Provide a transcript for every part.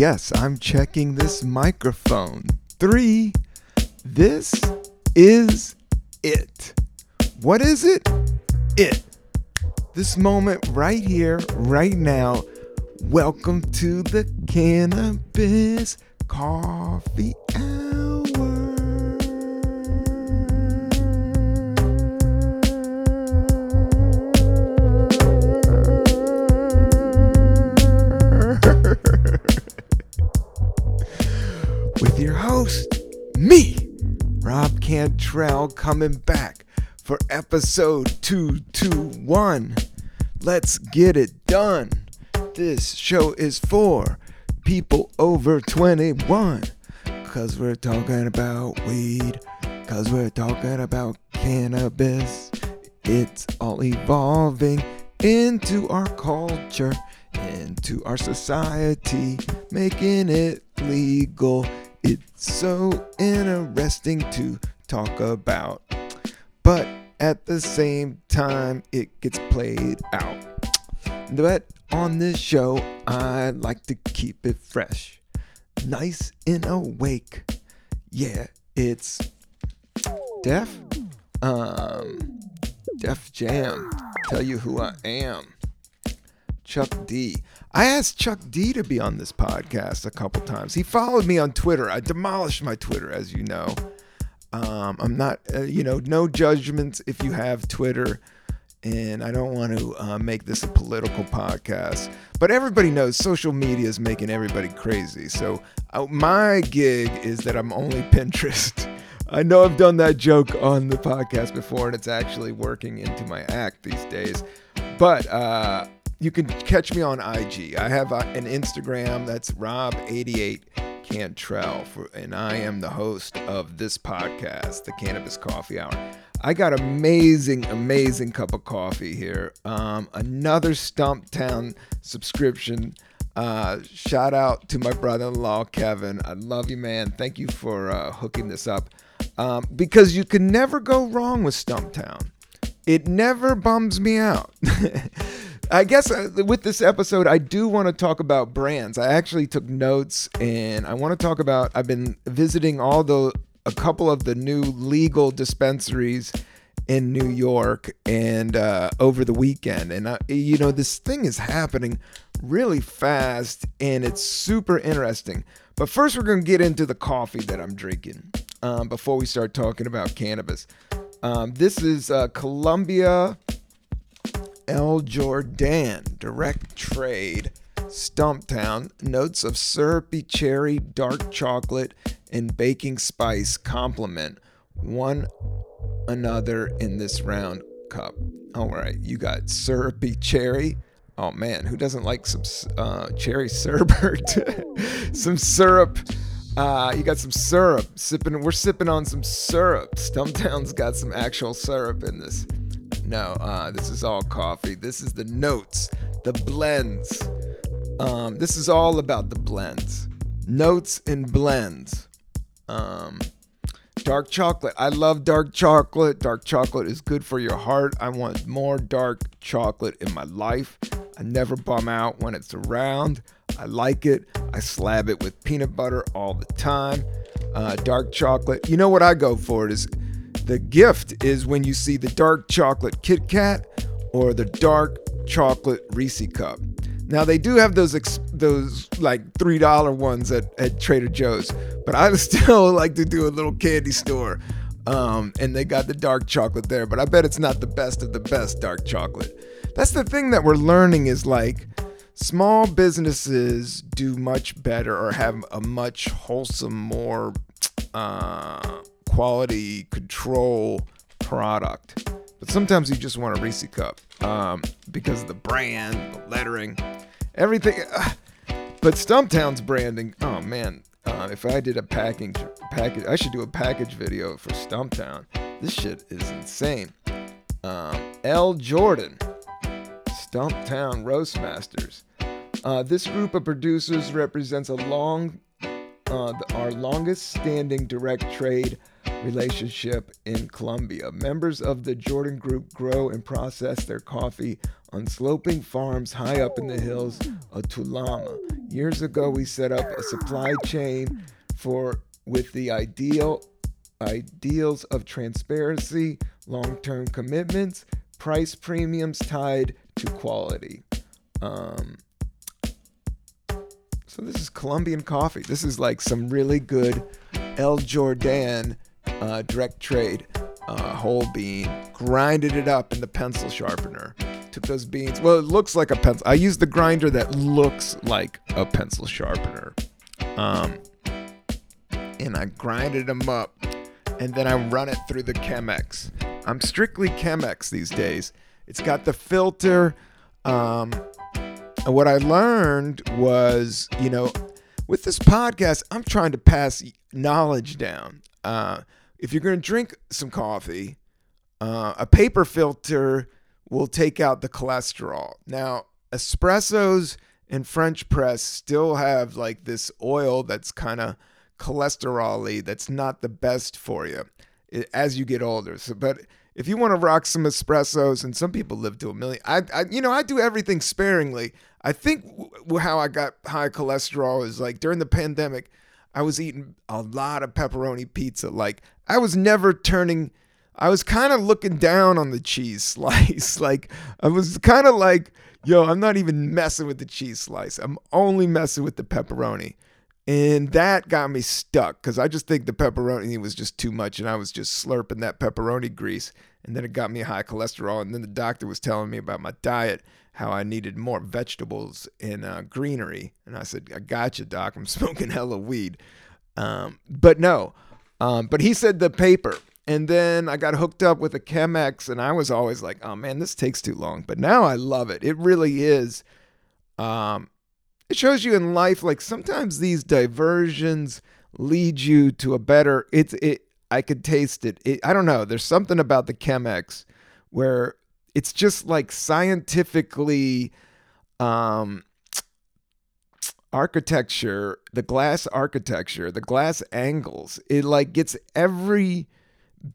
Yes, I'm checking this microphone. Three, this is it. What is it? It. This moment right here, right now. Welcome to the Cannabis Coffee Hour. Your host, me, Rob Cantrell, coming back for episode 221. Let's get it done. This show is for people over 21. Cause we're talking about weed. Cause we're talking about cannabis. It's all evolving into our culture, into our society, making it legal. It's so interesting to talk about. But at the same time, it gets played out. But on this show, I like to keep it fresh, nice and awake. Yeah, it's Def, um, Def Jam. Tell you who I am. Chuck D. I asked Chuck D to be on this podcast a couple times. He followed me on Twitter. I demolished my Twitter, as you know. Um, I'm not, uh, you know, no judgments if you have Twitter. And I don't want to uh, make this a political podcast. But everybody knows social media is making everybody crazy. So uh, my gig is that I'm only Pinterest. I know I've done that joke on the podcast before, and it's actually working into my act these days. But uh, you can catch me on IG. I have uh, an Instagram that's Rob88 Cantrell, for, and I am the host of this podcast, the Cannabis Coffee Hour. I got amazing, amazing cup of coffee here. Um, another Stumptown subscription. Uh, shout out to my brother-in-law Kevin. I love you, man. Thank you for uh, hooking this up. Um, because you can never go wrong with Stumptown. It never bums me out. I guess uh, with this episode, I do want to talk about brands. I actually took notes and I want to talk about. I've been visiting all the a couple of the new legal dispensaries in New York and uh, over the weekend, and I, you know this thing is happening really fast and it's super interesting. But first, we're gonna get into the coffee that I'm drinking um, before we start talking about cannabis. Um, this is uh, Colombia El Jordan Direct Trade Stumptown. Notes of syrupy cherry, dark chocolate, and baking spice complement one another in this round cup. All right, you got syrupy cherry. Oh man, who doesn't like some uh, cherry sherbet? some syrup. Uh, you got some syrup. Sipping. We're sipping on some syrup. Stumptown's got some actual syrup in this. No, uh, this is all coffee. This is the notes, the blends. Um, this is all about the blends, notes and blends. Um, dark chocolate. I love dark chocolate. Dark chocolate is good for your heart. I want more dark chocolate in my life. I never bum out when it's around. I like it. I slab it with peanut butter all the time. Uh, dark chocolate. You know what I go for? Is the gift is when you see the dark chocolate Kit Kat or the dark chocolate Reese cup. Now they do have those ex- those like three dollar ones at, at Trader Joe's, but I still like to do a little candy store, um, and they got the dark chocolate there. But I bet it's not the best of the best dark chocolate. That's the thing that we're learning is like small businesses do much better or have a much wholesome, more uh, quality control product. But sometimes you just want a Reese cup um, because of the brand, the lettering, everything. Uh, but Stumptown's branding, oh man, uh, if I did a packing package, I should do a package video for Stumptown. This shit is insane. Um, El Jordan, Stumptown Roastmasters. Uh, this group of producers represents a long, uh, our longest standing direct trade relationship in Colombia. Members of the Jordan Group grow and process their coffee on sloping farms high up in the hills of Tolima. Years ago, we set up a supply chain for with the ideal ideals of transparency, long-term commitments, price premiums tied to quality. Um, so this is Colombian coffee. This is like some really good El Jordan uh, direct trade uh, whole bean. Grinded it up in the pencil sharpener. Took those beans. Well, it looks like a pencil. I use the grinder that looks like a pencil sharpener. Um, and I grinded them up, and then I run it through the Chemex. I'm strictly Chemex these days. It's got the filter. Um, and what I learned was, you know, with this podcast, I'm trying to pass knowledge down. Uh, if you're going to drink some coffee, uh, a paper filter will take out the cholesterol. Now, espressos and French press still have like this oil that's kind of cholesterol that's not the best for you as you get older. So, but if you want to rock some espressos, and some people live to a million, I, I you know, I do everything sparingly. I think w- how I got high cholesterol is like during the pandemic, I was eating a lot of pepperoni pizza. Like I was never turning. I was kind of looking down on the cheese slice. like I was kind of like, yo, I'm not even messing with the cheese slice. I'm only messing with the pepperoni. And that got me stuck because I just think the pepperoni was just too much and I was just slurping that pepperoni grease. And then it got me high cholesterol. And then the doctor was telling me about my diet, how I needed more vegetables and uh, greenery. And I said, I got you, doc. I'm smoking hella weed. Um, but no. Um, but he said the paper. And then I got hooked up with a Chemex and I was always like, oh man, this takes too long. But now I love it. It really is. Um, it shows you in life like sometimes these diversions lead you to a better it's it i could taste it. it i don't know there's something about the chemex where it's just like scientifically um architecture the glass architecture the glass angles it like gets every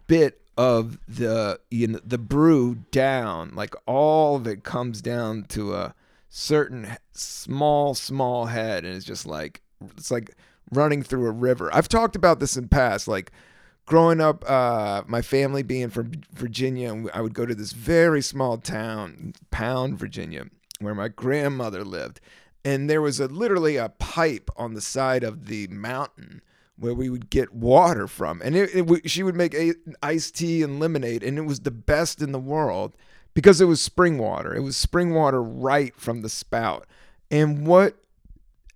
bit of the you know the brew down like all of it comes down to a certain small, small head, and it's just like it's like running through a river. I've talked about this in past, like growing up, uh, my family being from Virginia, I would go to this very small town, Pound, Virginia, where my grandmother lived, and there was a literally a pipe on the side of the mountain where we would get water from, and it, it, she would make a, iced tea and lemonade, and it was the best in the world because it was spring water. It was spring water right from the spout. And what,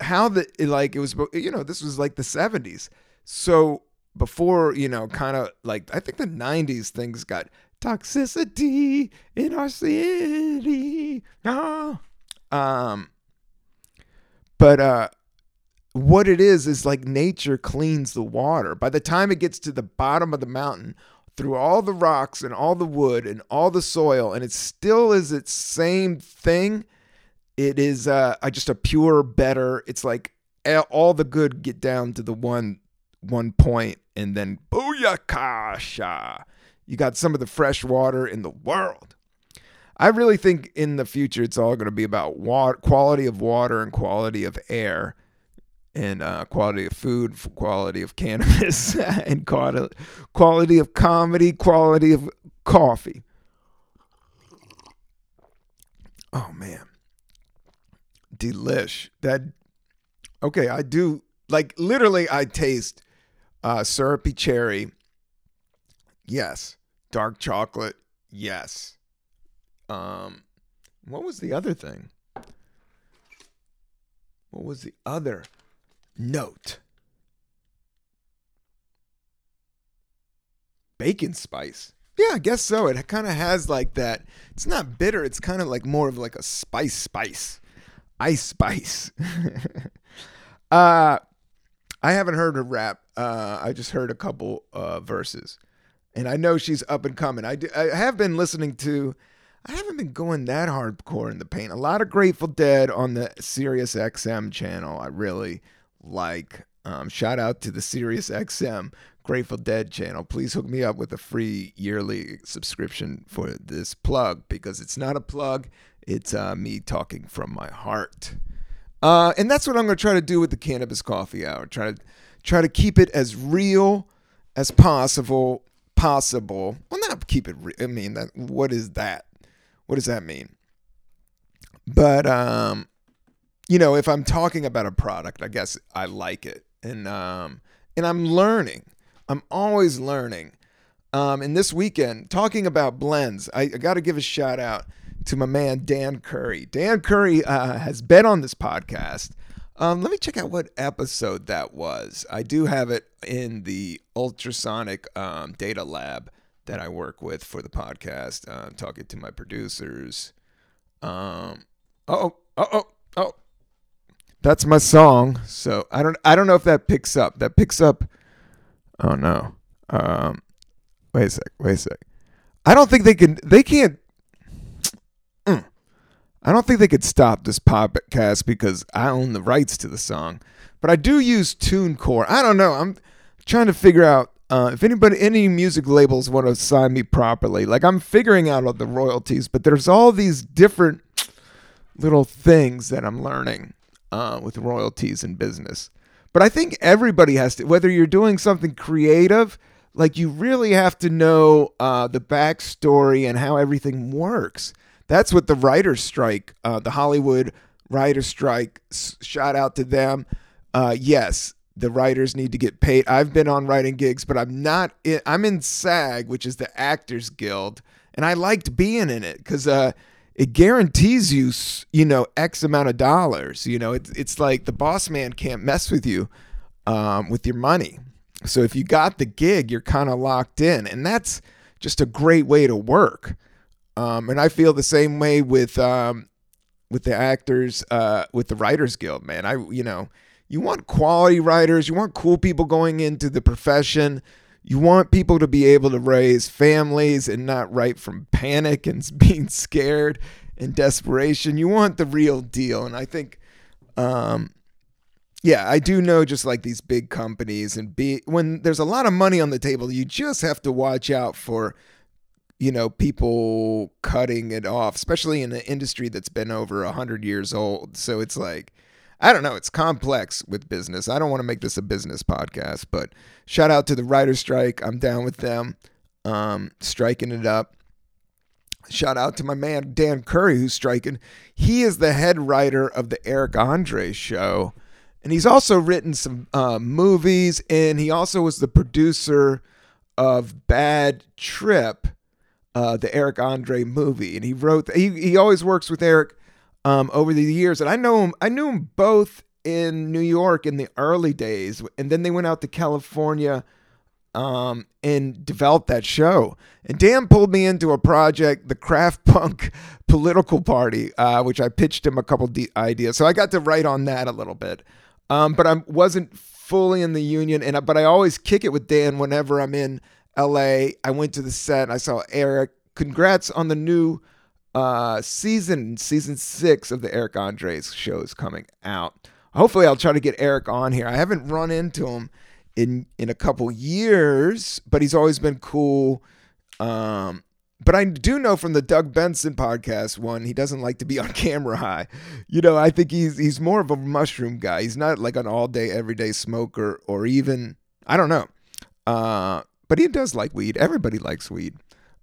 how the, like, it was, you know, this was like the 70s. So before, you know, kind of like, I think the 90s things got toxicity in our city. Ah. Um, but, uh, what it is is like nature cleans the water. By the time it gets to the bottom of the mountain, through all the rocks and all the wood and all the soil, and it still is its same thing. It is uh, just a pure, better. It's like all the good get down to the one one point, and then booyakasha! You got some of the fresh water in the world. I really think in the future it's all going to be about water, quality of water and quality of air and uh, quality of food, quality of cannabis, and quality of comedy, quality of coffee. Oh man, delish. That okay? I do like literally. I taste uh, syrupy cherry. Yes, dark chocolate. Yes. Um, what was the other thing? What was the other? note. Bacon spice. Yeah, I guess so. It kind of has like that. It's not bitter. It's kind of like more of like a spice spice. Ice spice. uh I haven't heard her rap. Uh I just heard a couple uh verses. And I know she's up and coming. I do, I have been listening to I haven't been going that hardcore in the paint. A lot of Grateful Dead on the Sirius XM channel. I really like um, shout out to the Sirius XM Grateful Dead channel, please hook me up with a free yearly subscription for this plug because it's not a plug, it's uh, me talking from my heart. Uh, and that's what I'm going to try to do with the cannabis coffee hour. Try to try to keep it as real as possible. Possible. Well, not keep it. Re- I mean, that. What is that? What does that mean? But um, you know, if I'm talking about a product, I guess I like it, and um, and I'm learning. I'm always learning. Um, and this weekend, talking about blends, I, I got to give a shout out to my man Dan Curry. Dan Curry uh, has been on this podcast. Um, let me check out what episode that was. I do have it in the ultrasonic um, data lab that I work with for the podcast. Uh, talking to my producers. Um, oh, oh, oh, oh. That's my song. So I don't, I don't know if that picks up. That picks up. Oh no. Um, wait a sec. Wait a sec. I don't think they can. They can't I don't think they could stop this podcast because I own the rights to the song. But I do use TuneCore. I don't know. I'm trying to figure out uh, if anybody, any music labels want to sign me properly. Like I'm figuring out all the royalties, but there's all these different little things that I'm learning uh, with royalties in business. But I think everybody has to, whether you're doing something creative, like you really have to know uh, the backstory and how everything works. That's what the writer's strike, uh, the Hollywood writer's strike, shout out to them. Uh, yes, the writers need to get paid. I've been on writing gigs, but I'm not. In, I'm in SAG, which is the Actors Guild, and I liked being in it because uh, it guarantees you, you know, X amount of dollars. You know, it's it's like the boss man can't mess with you um, with your money. So if you got the gig, you're kind of locked in, and that's just a great way to work. Um, and I feel the same way with um, with the actors, uh, with the Writers Guild, man. I, you know, you want quality writers, you want cool people going into the profession. You want people to be able to raise families and not write from panic and being scared and desperation. You want the real deal. And I think, um, yeah, I do know just like these big companies and be when there's a lot of money on the table, you just have to watch out for you know, people cutting it off, especially in an industry that's been over a hundred years old. So it's like, I don't know, it's complex with business. I don't want to make this a business podcast, but shout out to the writer's strike. I'm down with them, um, striking it up. Shout out to my man Dan Curry, who's striking. He is the head writer of the Eric Andre show. And he's also written some uh, movies, and he also was the producer of Bad Trip uh, the Eric Andre movie, and he wrote. He he always works with Eric um, over the years, and I know him. I knew him both in New York in the early days, and then they went out to California um, and developed that show. And Dan pulled me into a project, the Craft Punk Political Party, uh, which I pitched him a couple de- ideas. So I got to write on that a little bit, um, but I wasn't fully in the union. And but I always kick it with Dan whenever I'm in LA. I went to the set. I saw Eric. Congrats on the new uh, season, season six of the Eric Andres show is coming out. Hopefully, I'll try to get Eric on here. I haven't run into him in in a couple years, but he's always been cool. Um, but I do know from the Doug Benson podcast one, he doesn't like to be on camera high. You know, I think he's he's more of a mushroom guy. He's not like an all day, everyday smoker, or even I don't know. Uh, but he does like weed. Everybody likes weed.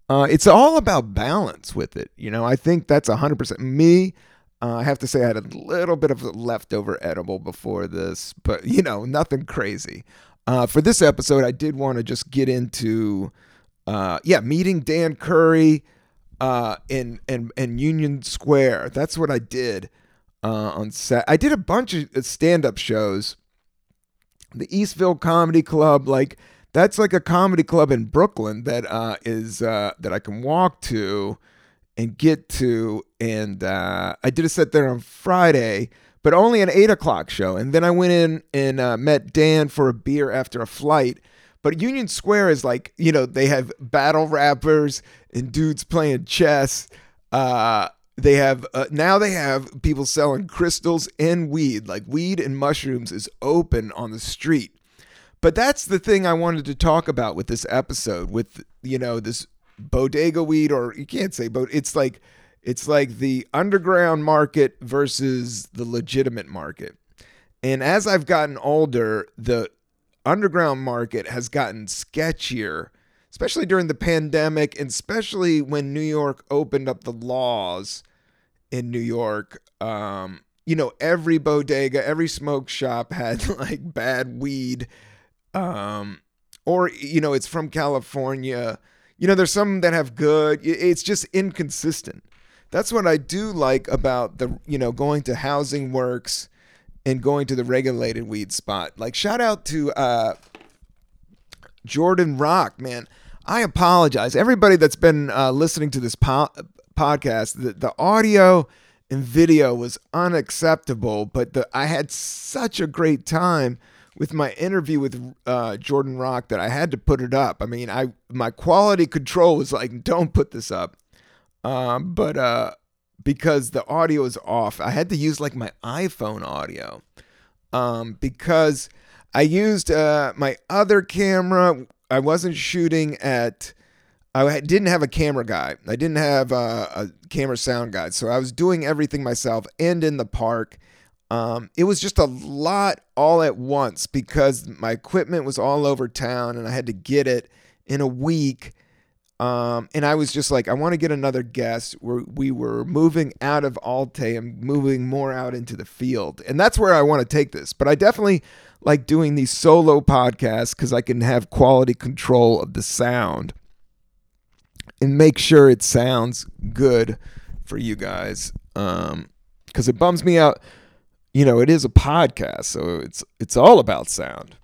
Uh, it's all about balance with it. You know, I think that's 100% me. Uh, I have to say, I had a little bit of a leftover edible before this, but you know, nothing crazy. Uh, for this episode, I did want to just get into, uh, yeah, meeting Dan Curry uh, in, in in Union Square. That's what I did uh, on set. I did a bunch of stand-up shows. The Eastville Comedy Club, like that's like a comedy club in Brooklyn that uh, is uh, that I can walk to and get to. And uh, I did a set there on Friday, but only an eight o'clock show. And then I went in and uh, met Dan for a beer after a flight. But Union Square is like you know they have battle rappers and dudes playing chess. Uh, they have uh, now they have people selling crystals and weed like weed and mushrooms is open on the street but that's the thing I wanted to talk about with this episode with you know this bodega weed or you can't say but it's like it's like the underground market versus the legitimate market. And as I've gotten older, the underground market has gotten sketchier, especially during the pandemic and especially when New York opened up the laws in New York. Um, you know, every bodega, every smoke shop had like bad weed. Um, or, you know, it's from California. You know, there's some that have good. It's just inconsistent that's what I do like about the you know going to Housing Works and going to the regulated weed spot. Like shout out to uh, Jordan Rock, man. I apologize, everybody that's been uh, listening to this po- podcast. The, the audio and video was unacceptable, but the, I had such a great time with my interview with uh, Jordan Rock that I had to put it up. I mean, I my quality control was like, "Don't put this up." Um, but uh, because the audio is off, I had to use like my iPhone audio. Um, because I used uh, my other camera. I wasn't shooting at. I didn't have a camera guy. I didn't have a, a camera sound guy. So I was doing everything myself and in the park. Um, it was just a lot all at once because my equipment was all over town and I had to get it in a week. Um, and I was just like, I want to get another guest. We're, we were moving out of Alte and moving more out into the field. And that's where I want to take this. But I definitely like doing these solo podcasts because I can have quality control of the sound and make sure it sounds good for you guys. Um, because it bums me out. You know, it is a podcast, so it's it's all about sound.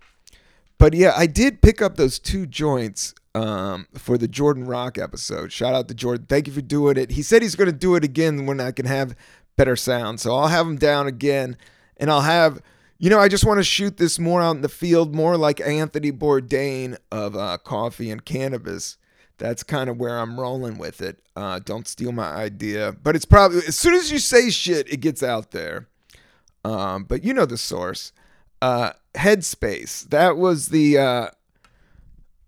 But yeah, I did pick up those two joints um, for the Jordan Rock episode. Shout out to Jordan. Thank you for doing it. He said he's going to do it again when I can have better sound. So I'll have him down again and I'll have, you know, I just want to shoot this more out in the field, more like Anthony Bourdain of uh, coffee and cannabis. That's kind of where I'm rolling with it. Uh, don't steal my idea. But it's probably, as soon as you say shit, it gets out there. Um, but you know the source. Uh, Headspace. That was the. Uh,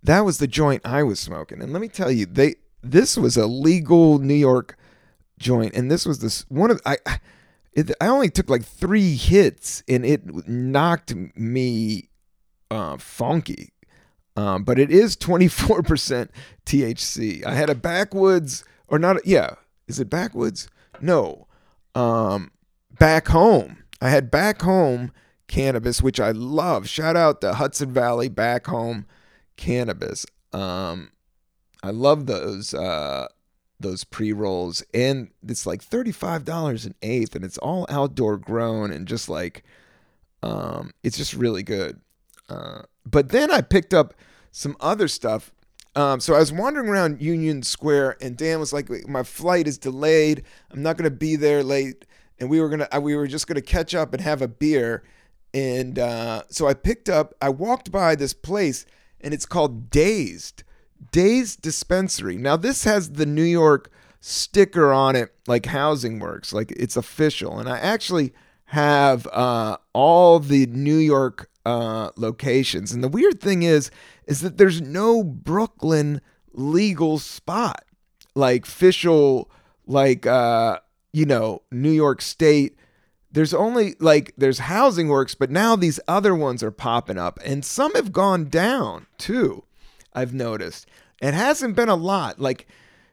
that was the joint I was smoking. And let me tell you, they this was a legal New York joint, and this was this one of I. It, I only took like three hits, and it knocked me uh, funky. Um, but it is 24% THC. I had a backwoods, or not, yeah, is it backwoods? No. Um, back home. I had back home cannabis, which I love. Shout out to Hudson Valley back home cannabis. Um, I love those uh, those pre rolls, and it's like thirty five dollars an eighth, and it's all outdoor grown and just like um, it's just really good. Uh, but then I picked up some other stuff. Um, so I was wandering around Union Square, and Dan was like, "My flight is delayed. I'm not going to be there late." And we were gonna, we were just gonna catch up and have a beer. And uh, so I picked up, I walked by this place and it's called Dazed. Dazed Dispensary. Now, this has the New York sticker on it, like Housing Works, like it's official. And I actually have uh, all the New York uh, locations. And the weird thing is, is that there's no Brooklyn legal spot, like official, like uh, you know, New York State there's only like there's housing works but now these other ones are popping up and some have gone down too i've noticed. It hasn't been a lot like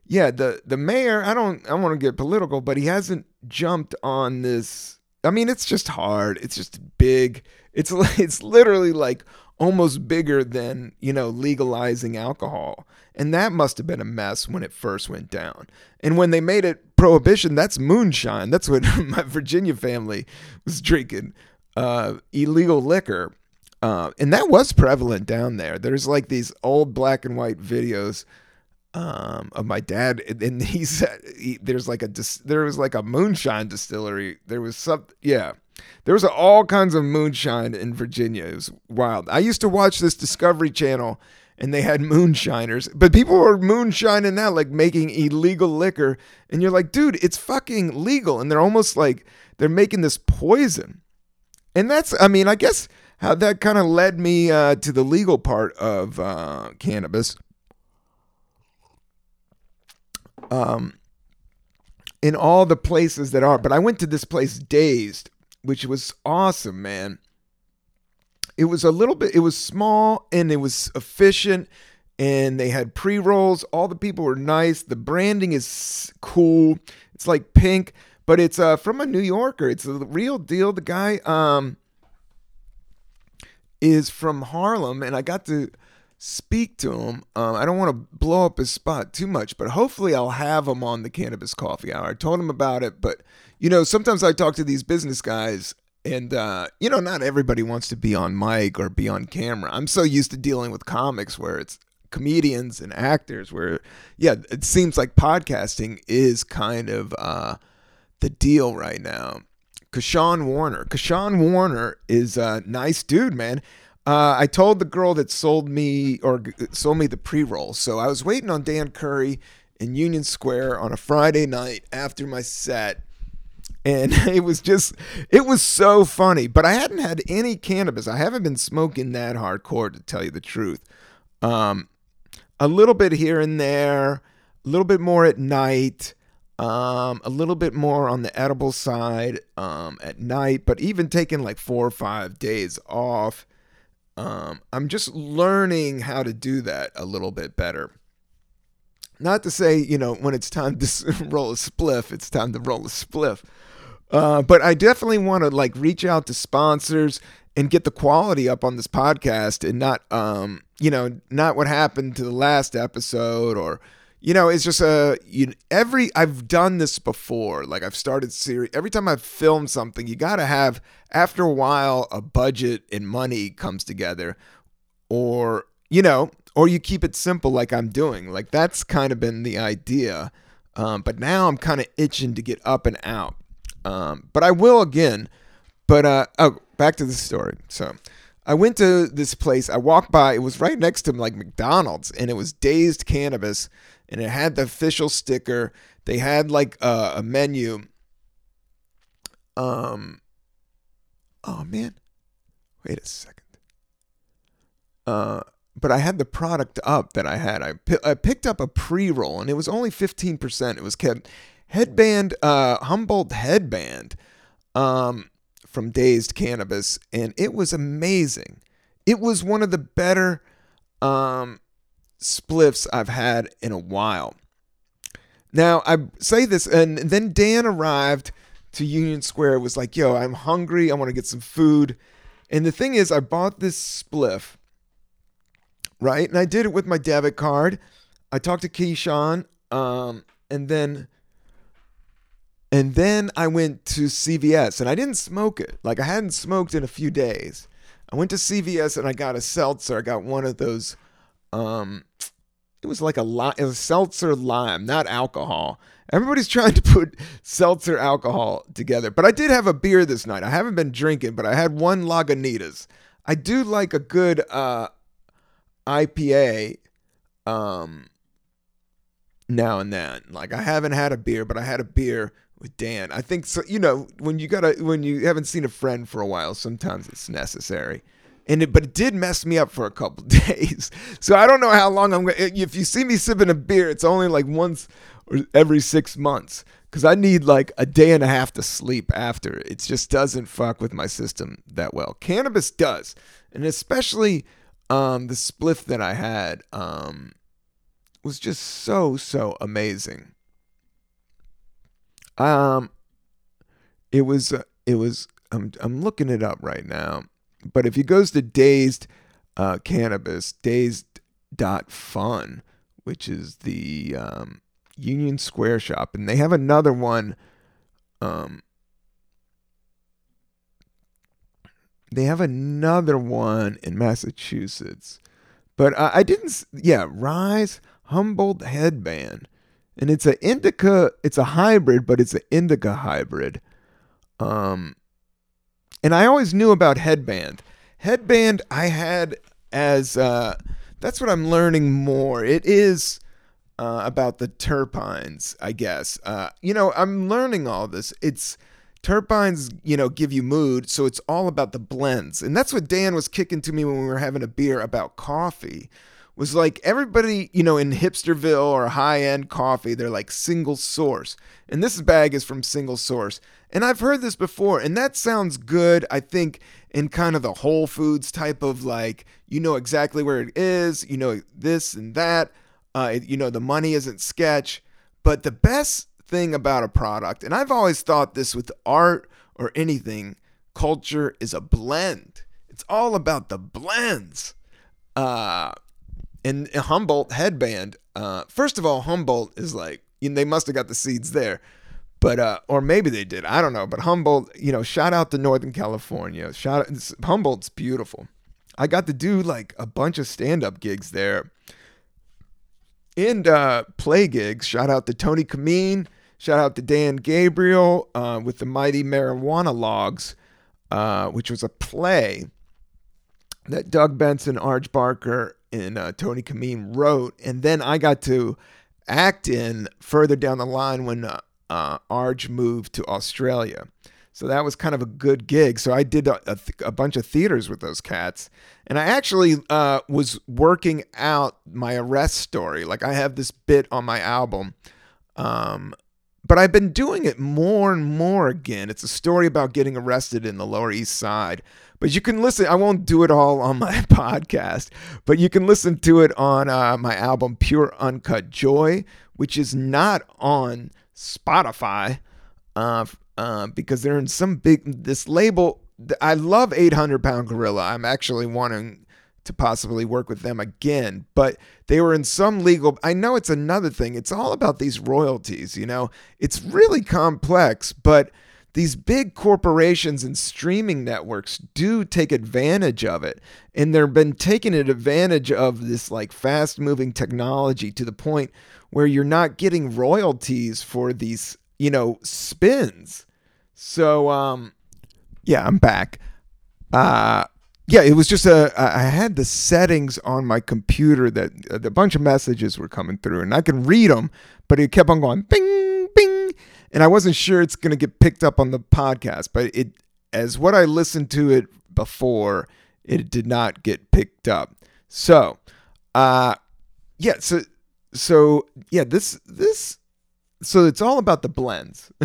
yeah the the mayor i don't i want to get political but he hasn't jumped on this i mean it's just hard it's just big it's it's literally like almost bigger than you know legalizing alcohol and that must have been a mess when it first went down. And when they made it prohibition, that's moonshine. That's what my Virginia family was drinking. Uh, illegal liquor. Uh, and that was prevalent down there. There's like these old black and white videos um, of my dad, and he said he, there's like a there was like a moonshine distillery. There was some, yeah, there was all kinds of moonshine in Virginia. It was wild. I used to watch this Discovery Channel and they had moonshiners. But people were moonshining now, like making illegal liquor. And you're like, dude, it's fucking legal. And they're almost like they're making this poison. And that's, I mean, I guess how that kind of led me uh, to the legal part of uh, cannabis. Um, in all the places that are, but I went to this place dazed, which was awesome, man. It was a little bit, it was small and it was efficient and they had pre rolls. All the people were nice. The branding is cool. It's like pink, but it's uh, from a New Yorker. It's a real deal. The guy um, is from Harlem, and I got to speak to him. Um, I don't want to blow up his spot too much, but hopefully I'll have him on the Cannabis Coffee Hour. I told him about it, but you know, sometimes I talk to these business guys and uh, you know, not everybody wants to be on mic or be on camera. I'm so used to dealing with comics where it's comedians and actors where yeah it seems like podcasting is kind of uh, the deal right now. Kashawn warner. Kashawn warner is a nice dude man. Uh, i told the girl that sold me or sold me the pre-roll. So i was waiting on dan curry in union square on a friday night after my set and it was just it was so funny but i hadn't had any cannabis i haven't been smoking that hardcore to tell you the truth um, a little bit here and there, a little bit more at night, um, a little bit more on the edible side um, at night, but even taking like four or five days off. Um, I'm just learning how to do that a little bit better. Not to say, you know, when it's time to roll a spliff, it's time to roll a spliff. Uh, but I definitely want to like reach out to sponsors and get the quality up on this podcast and not um you know not what happened to the last episode or you know it's just a you every I've done this before. Like I've started series every time I've filmed something you got to have after a while a budget and money comes together or you know or you keep it simple like I'm doing. Like that's kind of been the idea. Um, but now I'm kind of itching to get up and out um, but I will again but uh oh back to the story. So I went to this place. I walked by. It was right next to like McDonald's, and it was Dazed Cannabis, and it had the official sticker. They had like a, a menu. Um. Oh man, wait a second. Uh, but I had the product up that I had. I I picked up a pre roll, and it was only fifteen percent. It was kept headband, uh, Humboldt headband. Um, from Dazed Cannabis, and it was amazing. It was one of the better um, spliffs I've had in a while. Now, I say this, and then Dan arrived to Union Square, was like, yo, I'm hungry. I want to get some food. And the thing is, I bought this spliff, right? And I did it with my debit card. I talked to Keyshawn, um, and then and then I went to CVS and I didn't smoke it. Like I hadn't smoked in a few days. I went to CVS and I got a seltzer. I got one of those um it was like a it was seltzer lime, not alcohol. Everybody's trying to put seltzer alcohol together. But I did have a beer this night. I haven't been drinking, but I had one Lagunitas. I do like a good uh IPA um now and then. Like I haven't had a beer, but I had a beer with Dan. I think so. You know, when you gotta when you haven't seen a friend for a while, sometimes it's necessary. And it, but it did mess me up for a couple days. So I don't know how long I'm. To. If you see me sipping a beer, it's only like once or every six months because I need like a day and a half to sleep after. It just doesn't fuck with my system that well. Cannabis does, and especially um, the spliff that I had um, was just so so amazing. Um, it was uh, it was. I'm I'm looking it up right now, but if he goes to Dazed uh, Cannabis, Dazed dot Fun, which is the um, Union Square shop, and they have another one. Um, they have another one in Massachusetts, but uh, I didn't. Yeah, Rise Humboldt Headband and it's an indica it's a hybrid but it's an indica hybrid. Um and i always knew about headband. Headband i had as uh that's what i'm learning more. It is uh, about the terpenes i guess. Uh you know i'm learning all this. It's terpenes, you know, give you mood, so it's all about the blends. And that's what Dan was kicking to me when we were having a beer about coffee. Was like everybody, you know, in hipsterville or high end coffee, they're like single source. And this bag is from single source. And I've heard this before, and that sounds good, I think, in kind of the Whole Foods type of like, you know exactly where it is, you know this and that, uh, you know, the money isn't sketch. But the best thing about a product, and I've always thought this with art or anything, culture is a blend. It's all about the blends. Uh, and Humboldt headband, uh, first of all, Humboldt is like, they must have got the seeds there. But uh, or maybe they did. I don't know. But Humboldt, you know, shout out to Northern California. Shout out, Humboldt's beautiful. I got to do like a bunch of stand-up gigs there. And uh, play gigs. Shout out to Tony Camin. Shout out to Dan Gabriel uh, with the Mighty Marijuana-Logues, uh, which was a play that Doug Benson, Arj Barker, and uh, Tony Camin wrote. And then I got to act in further down the line when uh, uh, Arj moved to Australia. So that was kind of a good gig. So I did a, a, th- a bunch of theaters with those cats. And I actually uh, was working out my arrest story. Like I have this bit on my album. Um, but I've been doing it more and more again. It's a story about getting arrested in the Lower East Side. But you can listen, I won't do it all on my podcast, but you can listen to it on uh, my album Pure Uncut Joy, which is not on Spotify, uh, uh, because they're in some big this label. I love 800 Pound Gorilla. I'm actually wanting to possibly work with them again, but they were in some legal. I know it's another thing. It's all about these royalties. You know, it's really complex, but these big corporations and streaming networks do take advantage of it and they've been taking advantage of this like fast moving technology to the point where you're not getting royalties for these, you know, spins. So, um, yeah, I'm back. Uh, yeah, it was just a. I had the settings on my computer that a bunch of messages were coming through, and I can read them, but it kept on going bing, bing, and I wasn't sure it's going to get picked up on the podcast. But it, as what I listened to it before, it did not get picked up. So, uh, yeah, so so yeah, this this so it's all about the blends.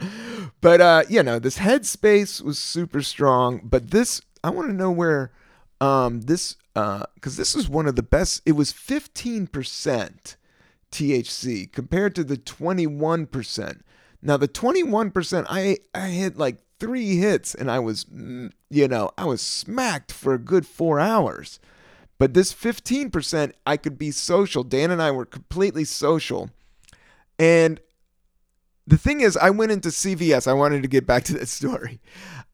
but uh, you know, this headspace was super strong, but this I want to know where um this uh cuz this is one of the best it was 15% THC compared to the 21%. Now the 21% I I hit like 3 hits and I was mm, you know, I was smacked for a good 4 hours. But this 15%, I could be social. Dan and I were completely social. And the thing is, I went into CVS. I wanted to get back to that story.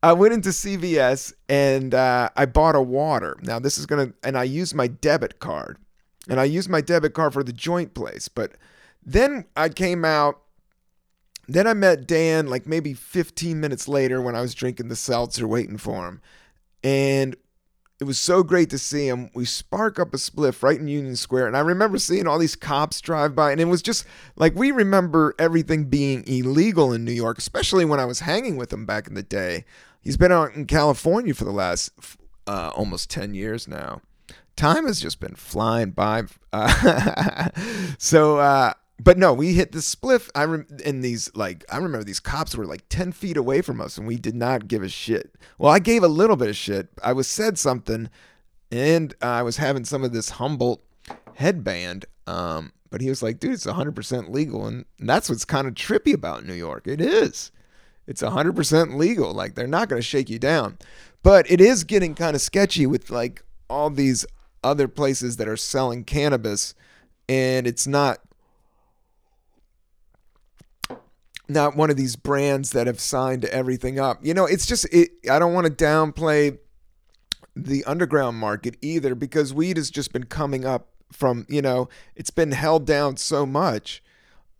I went into CVS and uh, I bought a water. Now, this is going to, and I used my debit card. And I used my debit card for the joint place. But then I came out. Then I met Dan like maybe 15 minutes later when I was drinking the seltzer waiting for him. And it was so great to see him. We spark up a spliff right in Union Square. And I remember seeing all these cops drive by, and it was just like we remember everything being illegal in New York, especially when I was hanging with him back in the day. He's been out in California for the last uh, almost 10 years now. Time has just been flying by. Uh, so, uh, but no, we hit the spliff. I rem- and these like I remember these cops were like ten feet away from us, and we did not give a shit. Well, I gave a little bit of shit. I was said something, and I was having some of this Humboldt headband. Um, but he was like, "Dude, it's 100% legal," and that's what's kind of trippy about New York. It is. It's 100% legal. Like they're not going to shake you down, but it is getting kind of sketchy with like all these other places that are selling cannabis, and it's not not one of these brands that have signed everything up. You know, it's just it, I don't want to downplay the underground market either because weed has just been coming up from, you know, it's been held down so much.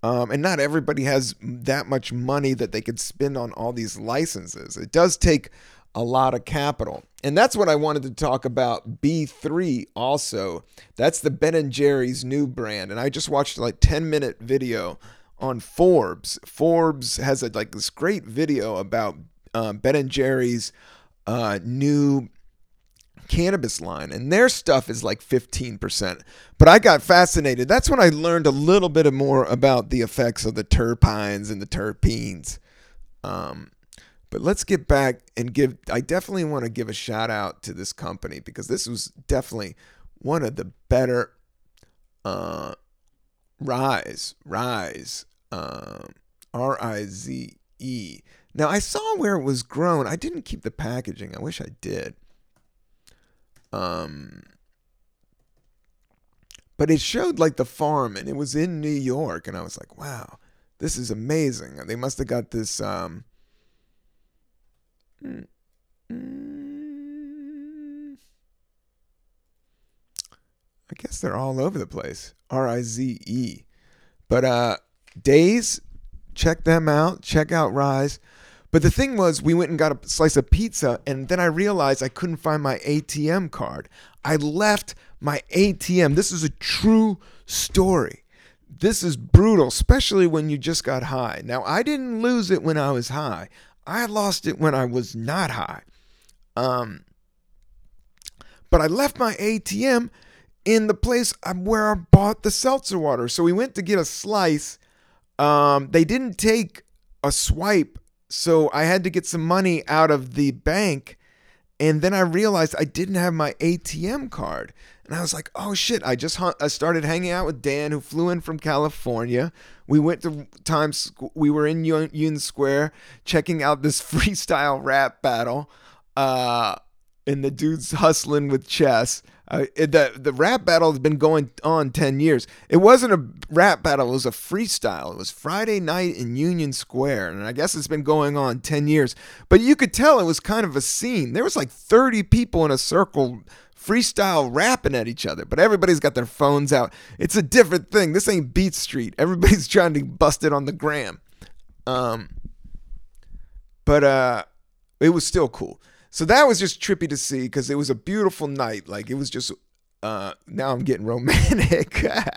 Um, and not everybody has that much money that they could spend on all these licenses. It does take a lot of capital. And that's what I wanted to talk about B3 also. That's the Ben and Jerry's new brand. And I just watched like 10 minute video on Forbes. Forbes has a, like this great video about uh, Ben and Jerry's uh, new cannabis line, and their stuff is like 15%. But I got fascinated. That's when I learned a little bit more about the effects of the terpines and the terpenes. Um, but let's get back and give. I definitely want to give a shout out to this company because this was definitely one of the better uh, Rize, Rize, um, R I Z E. Now I saw where it was grown. I didn't keep the packaging. I wish I did. Um, but it showed like the farm, and it was in New York, and I was like, wow, this is amazing. They must have got this. Um, mm, mm, I guess they're all over the place. R I Z E. But uh Dazed, check them out. Check out Rize. But the thing was, we went and got a slice of pizza, and then I realized I couldn't find my ATM card. I left my ATM. This is a true story. This is brutal, especially when you just got high. Now, I didn't lose it when I was high. I lost it when I was not high. Um, but I left my ATM in the place where I bought the seltzer water. So we went to get a slice. Um, they didn't take a swipe, so I had to get some money out of the bank. And then I realized I didn't have my ATM card. And I was like, oh shit. I just I started hanging out with Dan, who flew in from California. We went to Times, we were in Union Square checking out this freestyle rap battle. Uh, and the dude's hustling with chess. Uh, it, the the rap battle has been going on ten years. It wasn't a rap battle; it was a freestyle. It was Friday night in Union Square, and I guess it's been going on ten years. But you could tell it was kind of a scene. There was like thirty people in a circle freestyle rapping at each other, but everybody's got their phones out. It's a different thing. This ain't Beat Street. Everybody's trying to bust it on the gram. Um, but uh, it was still cool. So that was just trippy to see because it was a beautiful night. Like it was just. Uh, now I'm getting romantic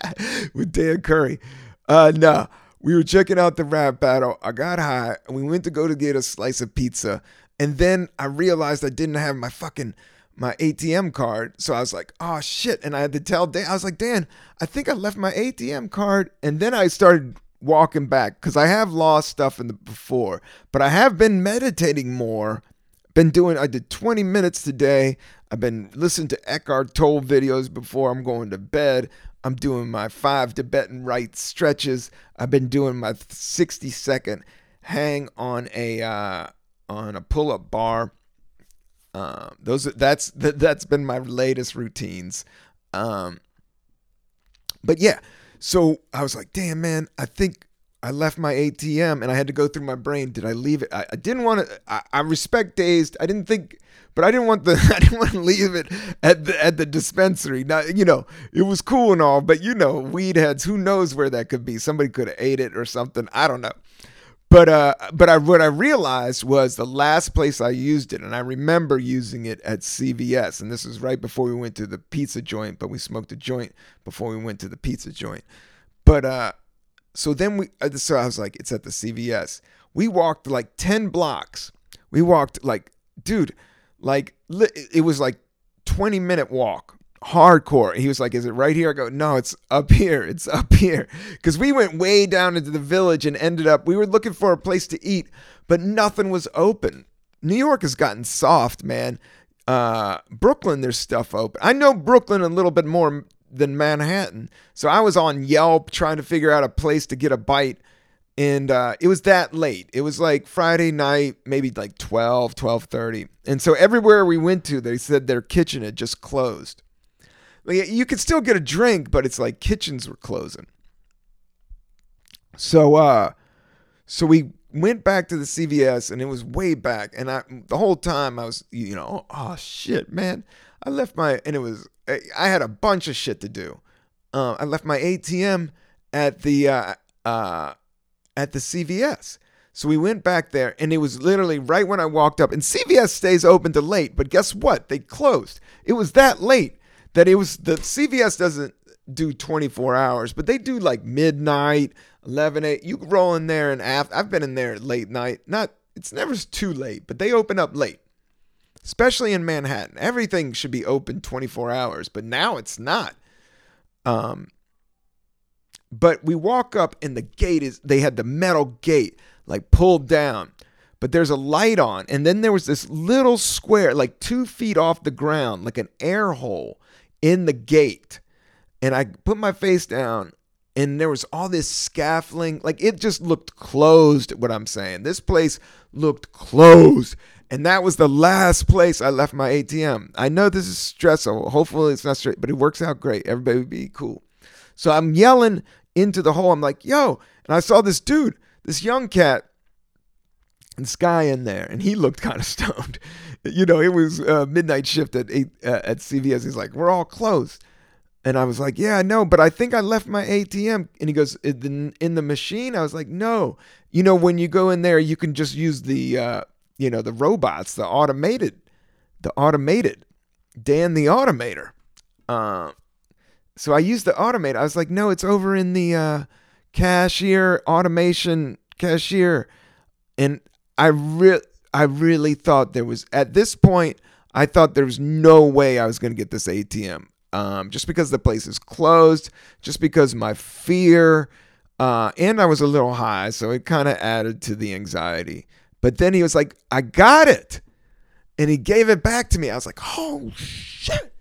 with Dan Curry. Uh, no, we were checking out the rap battle. I got high, and we went to go to get a slice of pizza, and then I realized I didn't have my fucking my ATM card. So I was like, oh shit. And I had to tell Dan, I was like, Dan, I think I left my ATM card. And then I started walking back because I have lost stuff in the before, but I have been meditating more been doing, I did 20 minutes today. I've been listening to Eckhart Tolle videos before I'm going to bed. I'm doing my five Tibetan rite stretches. I've been doing my 60 second hang on a uh, on a pull up bar. Um, those that's that, that's been my latest routines. Um, but yeah, so I was like, damn man, I think I left my ATM and I had to go through my brain. Did I leave it? I, I didn't want to. I, I, respect dazed. I didn't think, but I didn't want the. I didn't want to leave it at the at the dispensary. Now you know it was cool and all, but you know weed heads. Who knows where that could be? Somebody could have ate it or something. I don't know. But uh, but I what I realized was the last place I used it, and I remember using it at CVS, and this was right before we went to the pizza joint. But we smoked a joint before we went to the pizza joint. But uh, so then we uh, so I was like, it's at the CVS. We walked like 10 blocks. We walked like, dude, like it was like 20 minute walk. Hardcore. He was like, Is it right here? I go, No, it's up here. It's up here. Because we went way down into the village and ended up, we were looking for a place to eat, but nothing was open. New York has gotten soft, man. Uh, Brooklyn, there's stuff open. I know Brooklyn a little bit more than Manhattan. So I was on Yelp trying to figure out a place to get a bite. And uh, it was that late. It was like Friday night, maybe like 12, 12.30. And so everywhere we went to, they said their kitchen had just closed. Like, you could still get a drink, but it's like kitchens were closing. So uh so we went back to the CVS and it was way back and I the whole time I was you know oh, oh shit man I left my and it was I had a bunch of shit to do. Uh, I left my ATM at the uh, uh, at the CVS. So we went back there, and it was literally right when I walked up. And CVS stays open to late, but guess what? They closed. It was that late that it was the CVS doesn't do 24 hours, but they do like midnight, 11, 8. You roll in there and after. I've been in there late night. Not, it's never too late, but they open up late, especially in Manhattan. Everything should be open 24 hours, but now it's not. Um, but we walk up and the gate is, they had the metal gate like pulled down but there's a light on. And then there was this little square, like two feet off the ground, like an air hole in the gate. And I put my face down, and there was all this scaffolding. Like it just looked closed, what I'm saying. This place looked closed. And that was the last place I left my ATM. I know this is stressful. Hopefully it's not straight, but it works out great. Everybody would be cool. So I'm yelling into the hole. I'm like, yo. And I saw this dude, this young cat and Sky in there, and he looked kind of stoned. You know, it was uh, midnight shift at eight, uh, at CVS. He's like, "We're all closed," and I was like, "Yeah, I know, but I think I left my ATM." And he goes, "In, the, in the machine?" I was like, "No, you know, when you go in there, you can just use the, uh, you know, the robots, the automated, the automated, Dan the Automator." Uh, so I used the automator. I was like, "No, it's over in the uh, cashier automation cashier." And I really I really thought there was at this point I thought there was no way I was going to get this ATM. Um, just because the place is closed, just because my fear, uh, and I was a little high, so it kind of added to the anxiety. But then he was like, "I got it," and he gave it back to me. I was like, "Oh shit!"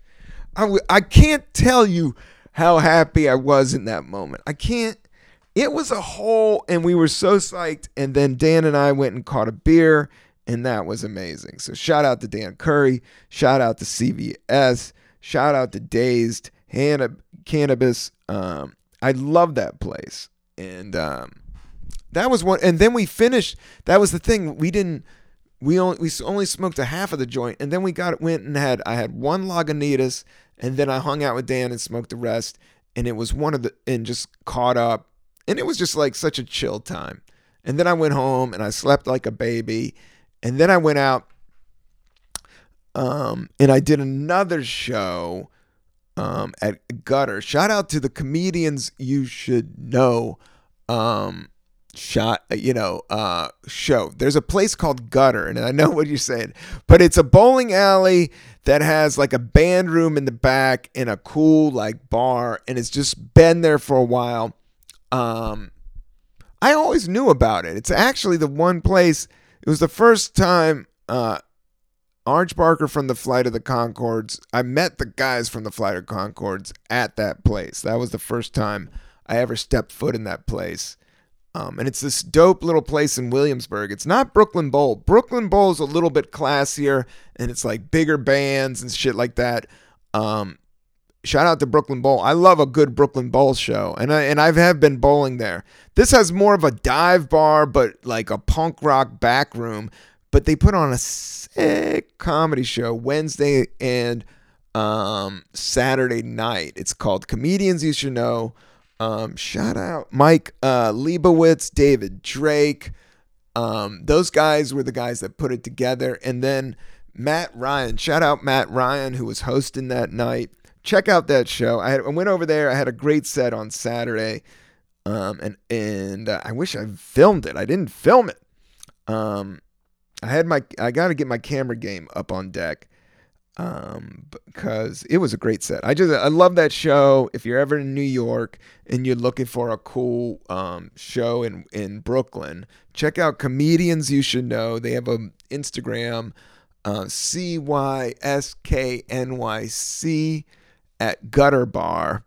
I w- I can't tell you how happy I was in that moment. I can't it was a whole, and we were so psyched. And then Dan and I went and caught a beer, and that was amazing. So shout out to Dan Curry, shout out to CVS, shout out to Dazed Hannah, Cannabis. Um, I love that place, and um, that was one. And then we finished. That was the thing. We didn't. We only we only smoked a half of the joint, and then we got went and had I had one Lagunitas, and then I hung out with Dan and smoked the rest, and it was one of the and just caught up and it was just like such a chill time. And then I went home and I slept like a baby. And then I went out um, and I did another show um, at Gutter. Shout out to the comedians you should know. Um, shot you know uh show there's a place called gutter and i know what you're saying but it's a bowling alley that has like a band room in the back and a cool like bar and it's just been there for a while um, I always knew about it. It's actually the one place. It was the first time uh, Arj Barker from the Flight of the Conchords. I met the guys from the Flight of the Conchords at that place. That was the first time I ever stepped foot in that place. Um, and it's this dope little place in Williamsburg. It's not Brooklyn Bowl. Brooklyn Bowl is a little bit classier, and it's like bigger bands and shit like that. Um, shout out to Brooklyn Bowl. I love a good Brooklyn Bowl show, and I and I have been bowling there. This has more of a dive bar, but like a punk rock back room. But they put on a sick comedy show Wednesday and um, Saturday night. It's called Comedians You Should Know. Um, shout out Mike uh, Lebovitz, David Drake. Um, those guys were the guys that put it together, and then Matt Ryan. Shout out Matt Ryan, who was hosting that night check out that show. I, had, I went over there. I had a great set on Saturday, um, and and uh, I wish I filmed it. I didn't film it. Um, I had my I got to get my camera game up on deck, um, because it was a great set. I just I love that show. If you're ever in New York and you're looking for a cool um show in in Brooklyn, check out comedians you should know. They have a Instagram. Uh, C Y S K N Y C at Gutter Bar.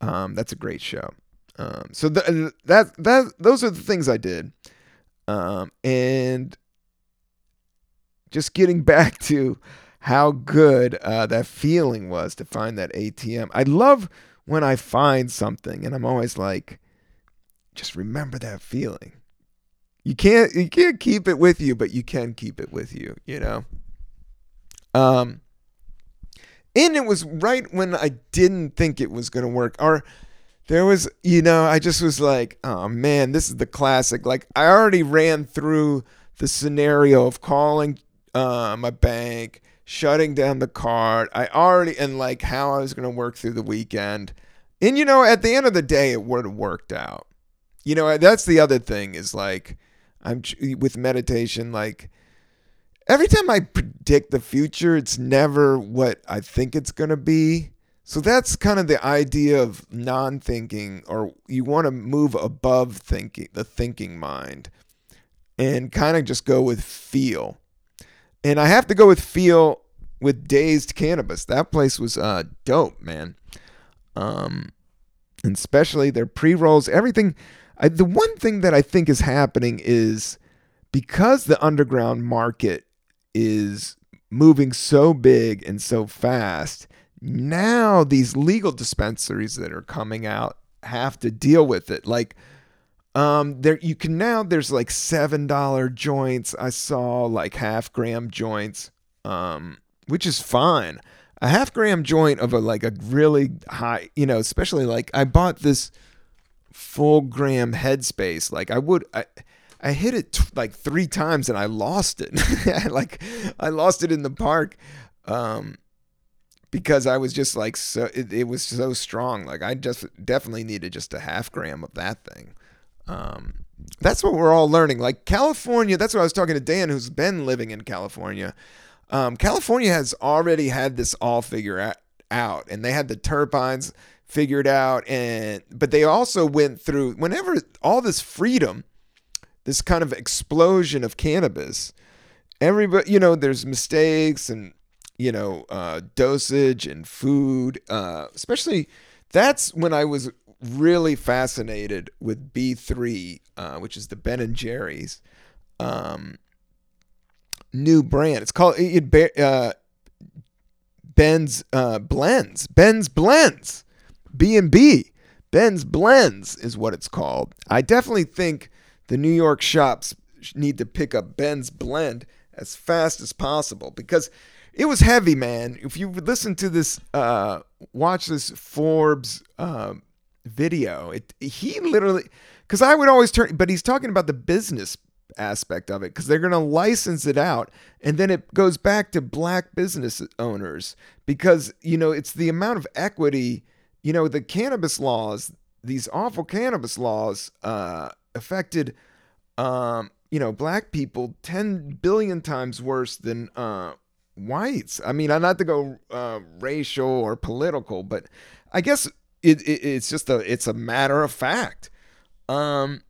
Um, that's a great show. Um, so th- that that those are the things I did, um, and just getting back to how good uh, that feeling was to find that ATM. I love when I find something, and I'm always like, just remember that feeling. You can't you can't keep it with you, but you can keep it with you. You know. Um, and it was right when I didn't think it was to work. Or there was, you know, I just was like, oh man, this is the classic. Like I already ran through the scenario of calling uh, my bank, shutting down the card. I already, and like how I was going to work through the weekend. And you know, at the end of the day, it would have worked out. You know, that's the other thing is like, I'm with meditation, like, every time I predict the future, it's never what I think it's going to be. So that's kind of the idea of non thinking, or you want to move above thinking, the thinking mind, and kind of just go with feel. And I have to go with feel with Dazed Cannabis. That place was uh, dope, man. Um, and especially their pre rolls, everything. I, the one thing that I think is happening is because the underground market is moving so big and so fast, now these legal dispensaries that are coming out have to deal with it. Like, um, there you can now there's like seven dollar joints. I saw like half gram joints, um, which is fine. A half gram joint of a like a really high, you know, especially like I bought this full gram headspace. Like I would, I, I hit it t- like three times and I lost it. like I lost it in the park. Um, because I was just like so it, it, was so strong. Like I just definitely needed just a half gram of that thing. Um, that's what we're all learning. Like California, that's what I was talking to Dan, who's been living in California. Um, California has already had this all figured out, and they had the terpenes figured out, and but they also went through whenever all this freedom this kind of explosion of cannabis. Everybody, you know, there's mistakes and you know uh, dosage and food. Uh, especially, that's when I was really fascinated with B3, uh, which is the Ben and Jerry's um, new brand. It's called it, uh, Ben's uh, Blends. Ben's Blends. B and B. Ben's Blends is what it's called. I definitely think the New York shops need to pick up Ben's blend as fast as possible because it was heavy, man. If you listen to this, uh, watch this Forbes uh, video, it he literally, because I would always turn, but he's talking about the business aspect of it because they're going to license it out and then it goes back to black business owners because you know it's the amount of equity you know the cannabis laws these awful cannabis laws uh, affected, um, you know, black people 10 billion times worse than uh, whites. I mean, i'm not to go uh, racial or political, but I guess it, it, it's just a it's a matter of fact. Um,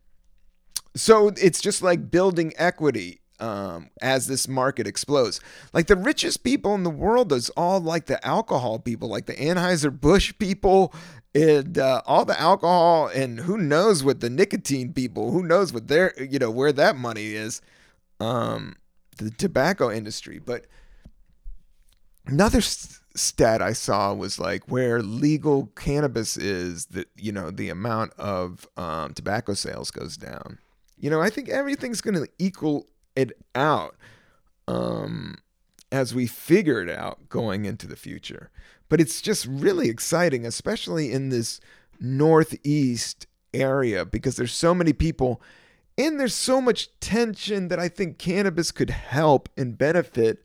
so it's just like building equity um, as this market explodes. Like the richest people in the world is all like the alcohol people, like the Anheuser Busch people, and uh, all the alcohol, and who knows what the nicotine people, who knows what their, you know, where that money is, um, the tobacco industry. But another stat I saw was like where legal cannabis is, that you know, the amount of um, tobacco sales goes down. You know, I think everything's going to equal it out um, as we figure it out going into the future. But it's just really exciting, especially in this Northeast area, because there's so many people and there's so much tension that I think cannabis could help and benefit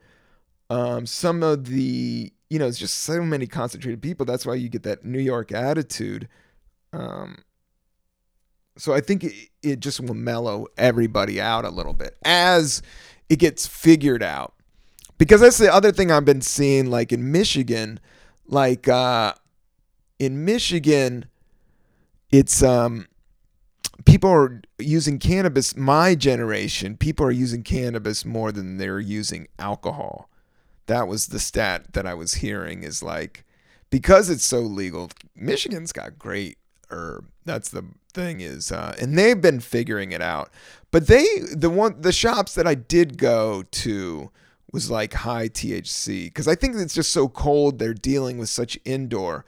um, some of the, you know, it's just so many concentrated people. That's why you get that New York attitude. Um, so I think it, it just will mellow everybody out a little bit as it gets figured out. Because that's the other thing I've been seeing, like in Michigan, like uh, in Michigan, it's um, people are using cannabis. My generation, people are using cannabis more than they're using alcohol. That was the stat that I was hearing. Is like because it's so legal, Michigan's got great herb. That's the thing is, uh, and they've been figuring it out. But they, the one, the shops that I did go to was like high THC because I think it's just so cold. They're dealing with such indoor.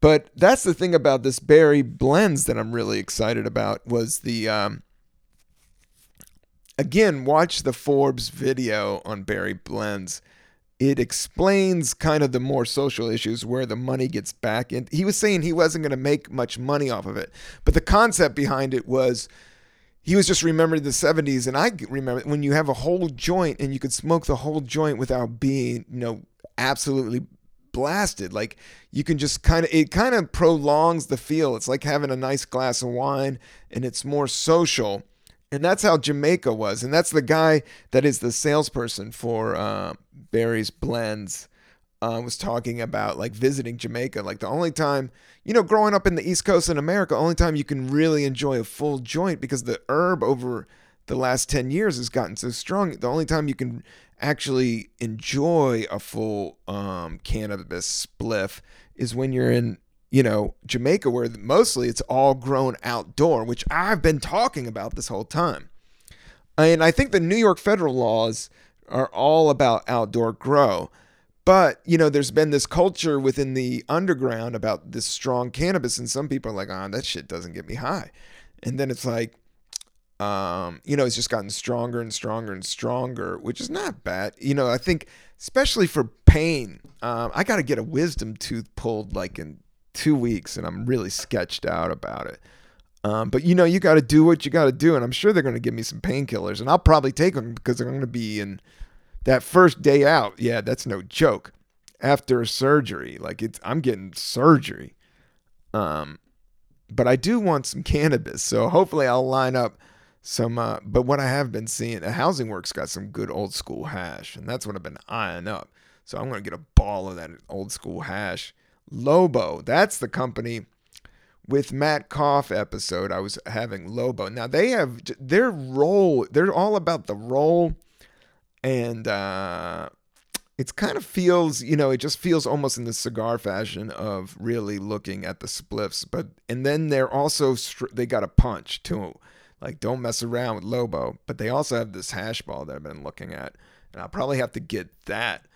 But that's the thing about this berry blends that I'm really excited about was the um, again watch the Forbes video on berry blends it explains kind of the more social issues where the money gets back in. He was saying he wasn't going to make much money off of it, but the concept behind it was he was just remembering the 70s and I remember when you have a whole joint and you could smoke the whole joint without being, you know, absolutely blasted. Like you can just kind of it kind of prolongs the feel. It's like having a nice glass of wine and it's more social. And that's how Jamaica was. And that's the guy that is the salesperson for uh, Barry's Blends. Uh, was talking about like visiting Jamaica. Like the only time, you know, growing up in the East Coast in America, only time you can really enjoy a full joint because the herb over the last 10 years has gotten so strong. The only time you can actually enjoy a full um, cannabis spliff is when you're in, you know, Jamaica, where mostly it's all grown outdoor, which I've been talking about this whole time. And I think the New York federal laws are all about outdoor grow. But, you know, there's been this culture within the underground about this strong cannabis, and some people are like, oh, that shit doesn't get me high. And then it's like, um, you know, it's just gotten stronger and stronger and stronger, which is not bad. You know, I think especially for pain, um, I got to get a wisdom tooth pulled like in two weeks, and I'm really sketched out about it. Um, but you know, you got to do what you got to do, and I'm sure they're going to give me some painkillers, and I'll probably take them because they're going to be in that first day out. Yeah, that's no joke. After a surgery, like it's, I'm getting surgery. Um, but I do want some cannabis, so hopefully I'll line up some uh, but what I have been seeing, the Housing Works got some good old school hash, and that's what I've been eyeing up. So I'm gonna get a ball of that old school hash. Lobo, that's the company with Matt Koff episode. I was having Lobo. Now they have their roll. They're all about the roll, and uh, it kind of feels, you know, it just feels almost in the cigar fashion of really looking at the spliffs. But and then they're also they got a punch too. Like, don't mess around with Lobo. But they also have this hash ball that I've been looking at, and I'll probably have to get that.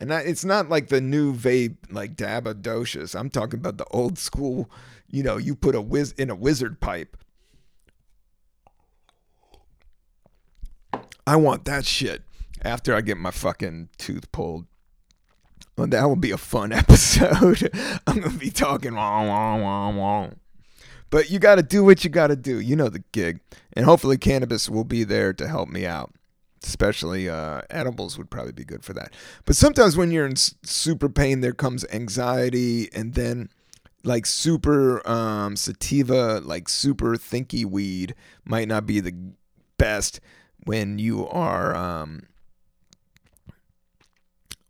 And that, it's not like the new vape, like Dabba I'm talking about the old school. You know, you put a whiz in a wizard pipe. I want that shit after I get my fucking tooth pulled. Well, that will be a fun episode. I'm gonna be talking wah, wah, wah, wah. But you got to do what you got to do. You know the gig. And hopefully, cannabis will be there to help me out. Especially uh, edibles would probably be good for that. But sometimes when you're in super pain, there comes anxiety, and then like super um, sativa, like super thinky weed might not be the best when you are um,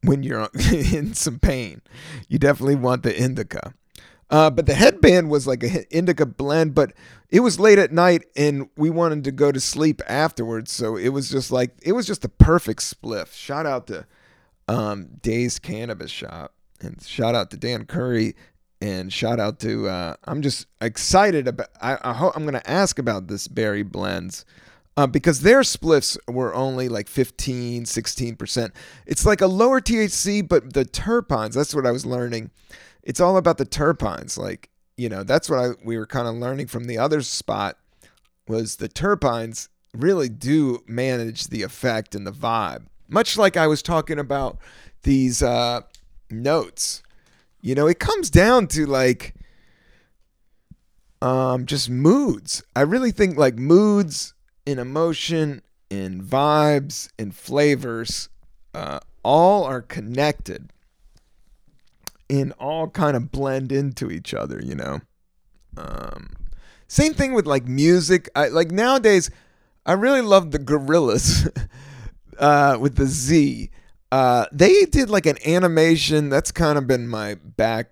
when you're in some pain. You definitely want the indica. Uh, but the headband was like a indica blend, but it was late at night and we wanted to go to sleep afterwards. So it was just like, it was just a perfect spliff. Shout out to um, Dazed Cannabis Shop and shout out to Dan Curry and shout out to, uh, I'm just excited about, I, I hope I'm going to ask about this Berry Blends. Uh, because their spliffs were only like 15, 16%. It's like a lower THC, but the terpenes, that's what I was learning it's all about the terpenes. Like, you know, that's what I we were kind of learning from the other spot was the terpenes really do manage the effect and the vibe. Much like I was talking about these uh, notes. You know, it comes down to like um just moods. I really think like moods and emotion and vibes and flavors uh, all are connected and all kind of blend into each other, you know. Um, same thing with like music. I like nowadays. I really love the Gorillaz uh, with the Z. Uh, they did like an animation. That's kind of been my back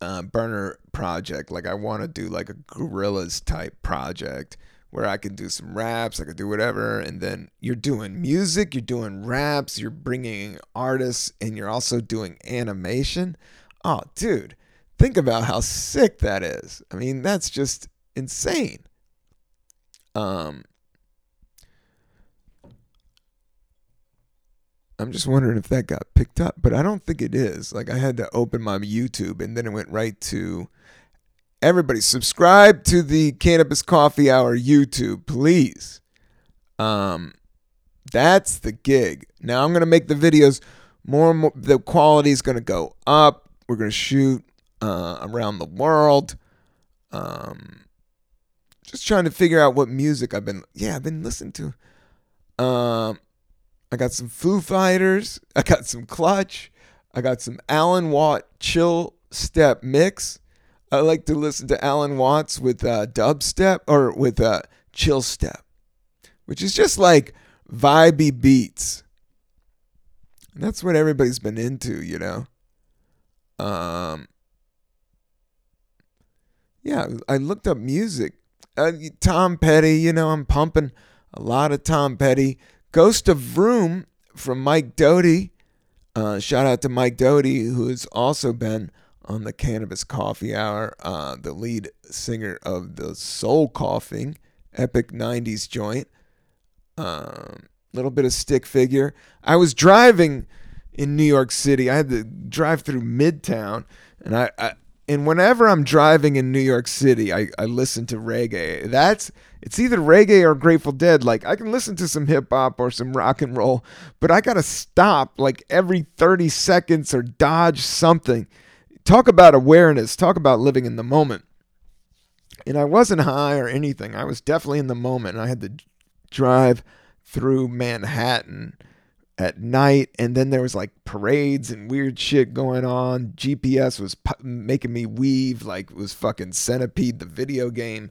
uh, burner project. Like I want to do like a Gorillaz type project where I can do some raps, I could do whatever, and then you're doing music, you're doing raps, you're bringing artists, and you're also doing animation. Oh, dude, think about how sick that is. I mean, that's just insane. Um, I'm just wondering if that got picked up, but I don't think it is. Like, I had to open my YouTube and then it went right to everybody subscribe to the Cannabis Coffee Hour YouTube, please. Um, that's the gig. Now I'm gonna make the videos more and more. The quality is gonna go up. We're to shoot uh, around the world. Um, just trying to figure out what music I've been. Yeah, I've been listening to. Um, I got some Foo Fighters. I got some Clutch. I got some Alan Watt chill step mix. I like to listen to Alan Watts with uh, dubstep or with uh, chill step, which is just like vibey beats. And that's what everybody's been into, you know. Um, yeah, I looked up music. Uh, Tom Petty, you know, I'm pumping a lot of Tom Petty. Ghost of Room from Mike Doughty. Uh, shout out to Mike Doughty, who has also been on the Cannabis Coffee Hour, uh, the lead singer of the Soul Coughing, epic 90s joint. A um, little bit of stick figure. I was driving in New York City. I had to drive through Midtown, and I, I and whenever I'm driving in New York City, I, I listen to reggae. That's it's either reggae or Grateful Dead. Like I can listen to some hip hop or some rock and roll, but I gotta stop like every 30 seconds or dodge something. Talk about awareness. Talk about living in the moment. And I wasn't high or anything. I was definitely in the moment. And I had to drive through Manhattan at night and then there was like parades and weird shit going on. Gps was pu- making me weave like it was fucking centipede the video game.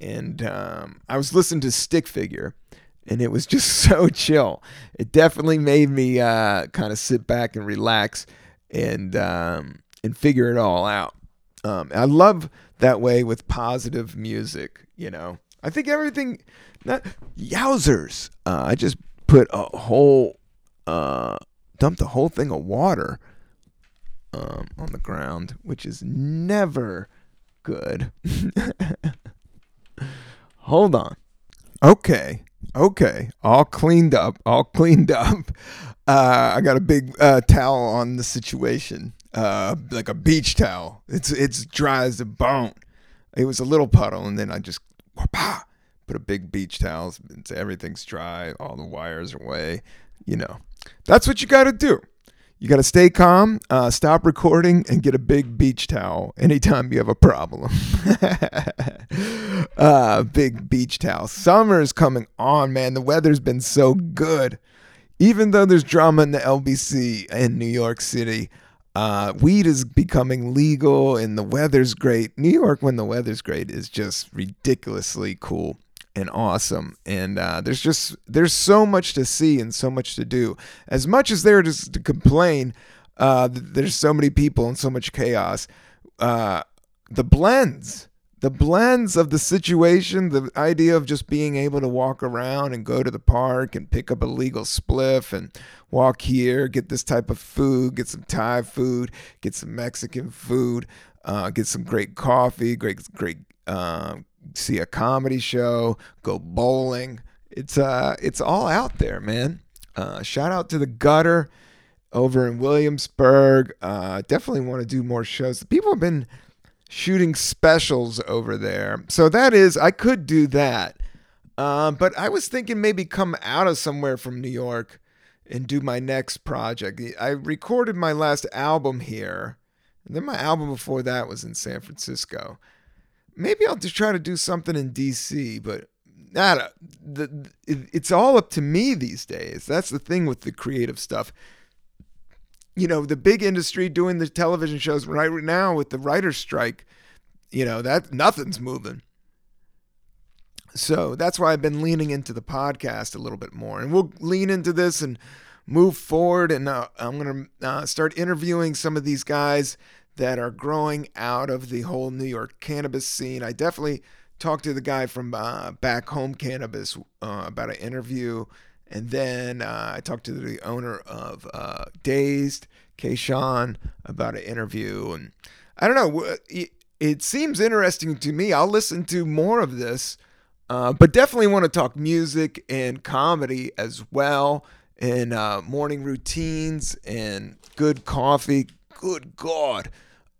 And um, i was listening to stick figure and it was just so chill. It definitely made me uh, kind of sit back and relax and um, and figure it all out. Um, i love that way with positive music you know? I think everything not yowzers! Uh, i just put a whole uh, dumped a whole thing of water um, on the ground, which is never good. Hold on. Okay. Okay. All cleaned up. All cleaned up. Uh, I got a big uh, towel on the situation, uh, like a beach towel. It's it's dry as a bone. It was a little puddle, and then I just put a big beach towel. So everything's dry. All the wires are away. You know, that's what you got to do. You got to stay calm, uh, stop recording, and get a big beach towel anytime you have a problem. uh, big beach towel. Summer is coming on, man. The weather's been so good. Even though there's drama in the LBC in New York City, uh, weed is becoming legal and the weather's great. New York, when the weather's great, is just ridiculously cool and awesome. And uh, there's just there's so much to see and so much to do. As much as there is to complain, uh, there's so many people and so much chaos. Uh, the blends, the blends of the situation, the idea of just being able to walk around and go to the park and pick up a legal spliff and walk here, get this type of food, get some Thai food, get some Mexican food, uh, get some great coffee, great great uh, see a comedy show, go bowling. It's uh it's all out there, man. Uh, shout out to the gutter over in Williamsburg. Uh, definitely want to do more shows. People have been shooting specials over there. So that is I could do that. Uh, but I was thinking maybe come out of somewhere from New York and do my next project. I recorded my last album here. And then my album before that was in San Francisco maybe I'll just try to do something in DC, but not the, it's all up to me these days. That's the thing with the creative stuff. You know, the big industry doing the television shows right now with the writer's strike, you know, that nothing's moving. So that's why I've been leaning into the podcast a little bit more. And we'll lean into this and move forward. And uh, I'm going to uh, start interviewing some of these guys that are growing out of the whole New York cannabis scene. I definitely talked to the guy from uh, Back Home Cannabis uh, about an interview. And then uh, I talked to the owner of uh, Dazed, Kayshawn, about an interview. And I don't know, it, it seems interesting to me. I'll listen to more of this, uh, but definitely want to talk music and comedy as well, and uh, morning routines and good coffee. Good God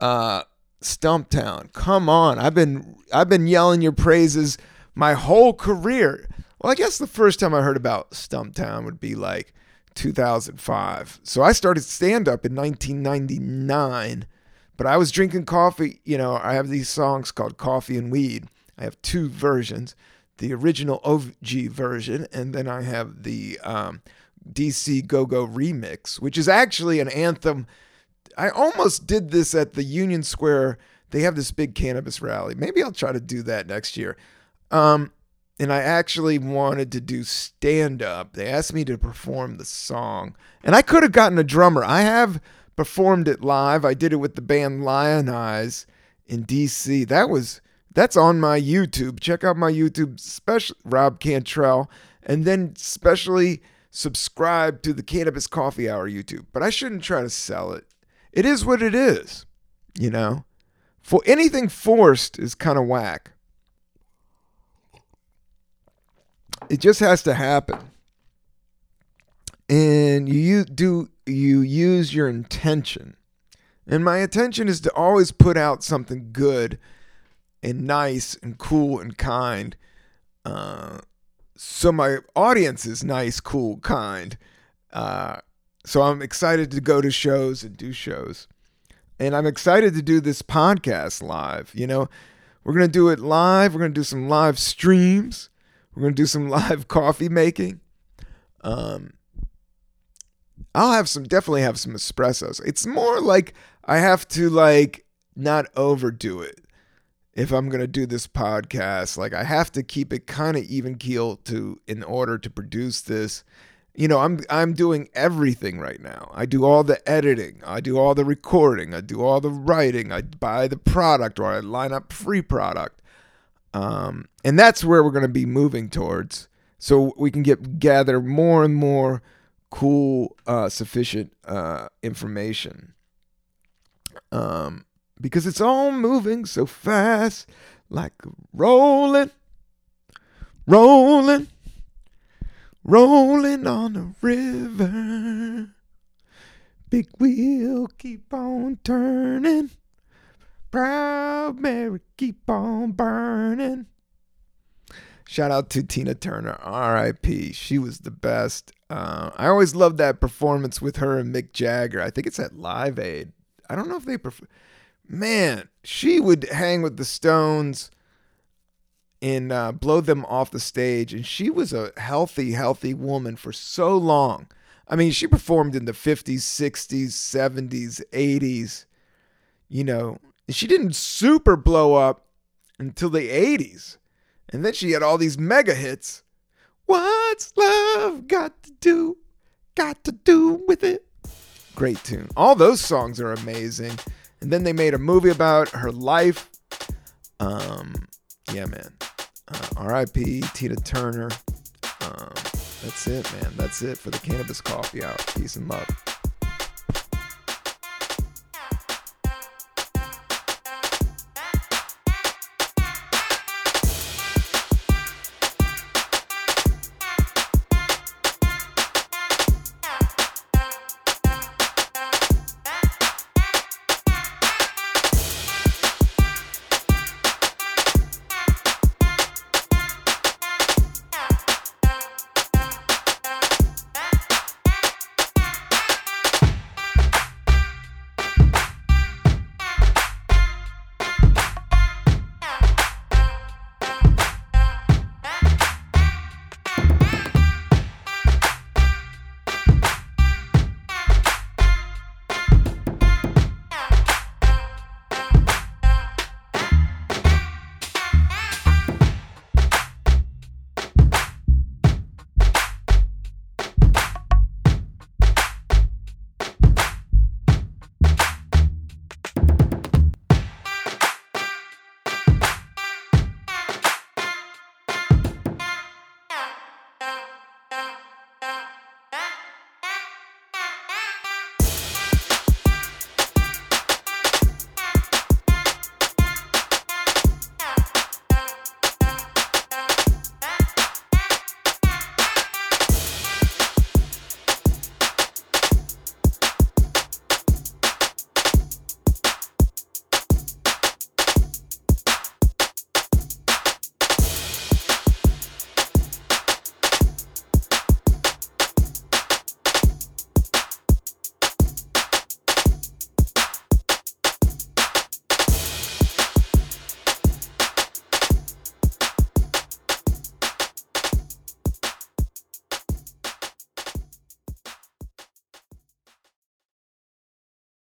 uh, Stumptown. Come on, I've been I've been yelling your praises my whole career. Well, I guess the first time I heard about Stumptown would be like 2005. So I started stand up in 1999, but I was drinking coffee. You know, I have these songs called Coffee and Weed. I have two versions the original OG version, and then I have the um, DC Go Go remix, which is actually an anthem I almost did this at the Union Square. They have this big cannabis rally. Maybe I'll try to do that next year. Um, and I actually wanted to do stand up. They asked me to perform the song, and I could have gotten a drummer. I have performed it live. I did it with the band Lionize in DC. That was that's on my YouTube. Check out my YouTube, special Rob Cantrell, and then specially subscribe to the Cannabis Coffee Hour YouTube. But I shouldn't try to sell it. It is what it is, you know. For anything forced is kind of whack. It just has to happen. And you do you use your intention. And my intention is to always put out something good and nice and cool and kind. Uh, so my audience is nice, cool, kind. Uh, so I'm excited to go to shows and do shows. And I'm excited to do this podcast live. You know, we're going to do it live. We're going to do some live streams. We're going to do some live coffee making. Um, I'll have some, definitely have some espressos. It's more like I have to like not overdo it if I'm going to do this podcast. Like I have to keep it kind of even keel to in order to produce this. You know, I'm I'm doing everything right now. I do all the editing, I do all the recording, I do all the writing, I buy the product or I line up free product. Um, and that's where we're going to be moving towards so we can get gather more and more cool uh, sufficient uh, information. Um because it's all moving so fast, like rolling, rolling, rolling on the river. Big wheel keep on turning. Proud Mary keep on burning. Shout out to Tina Turner, R.I.P. She was the best. Uh, I always loved that performance with her and Mick Jagger. I think it's at Live Aid. I don't know if they prefer man, she would hang with the Stones and uh, blow them off the stage. And she was a healthy, healthy woman for so long. I mean, she performed in the 50s, 60s, 70s, 80s. You know, she didn't super blow up until the 80s. And then she had all these mega hits. What's love got to do? Got to do with it? Great tune. All those songs are amazing. And then they made a movie about her life. Um, yeah, man. Uh, R.I.P. Tina Turner. Um, that's it, man. That's it for the Cannabis Coffee Hour. Peace and love.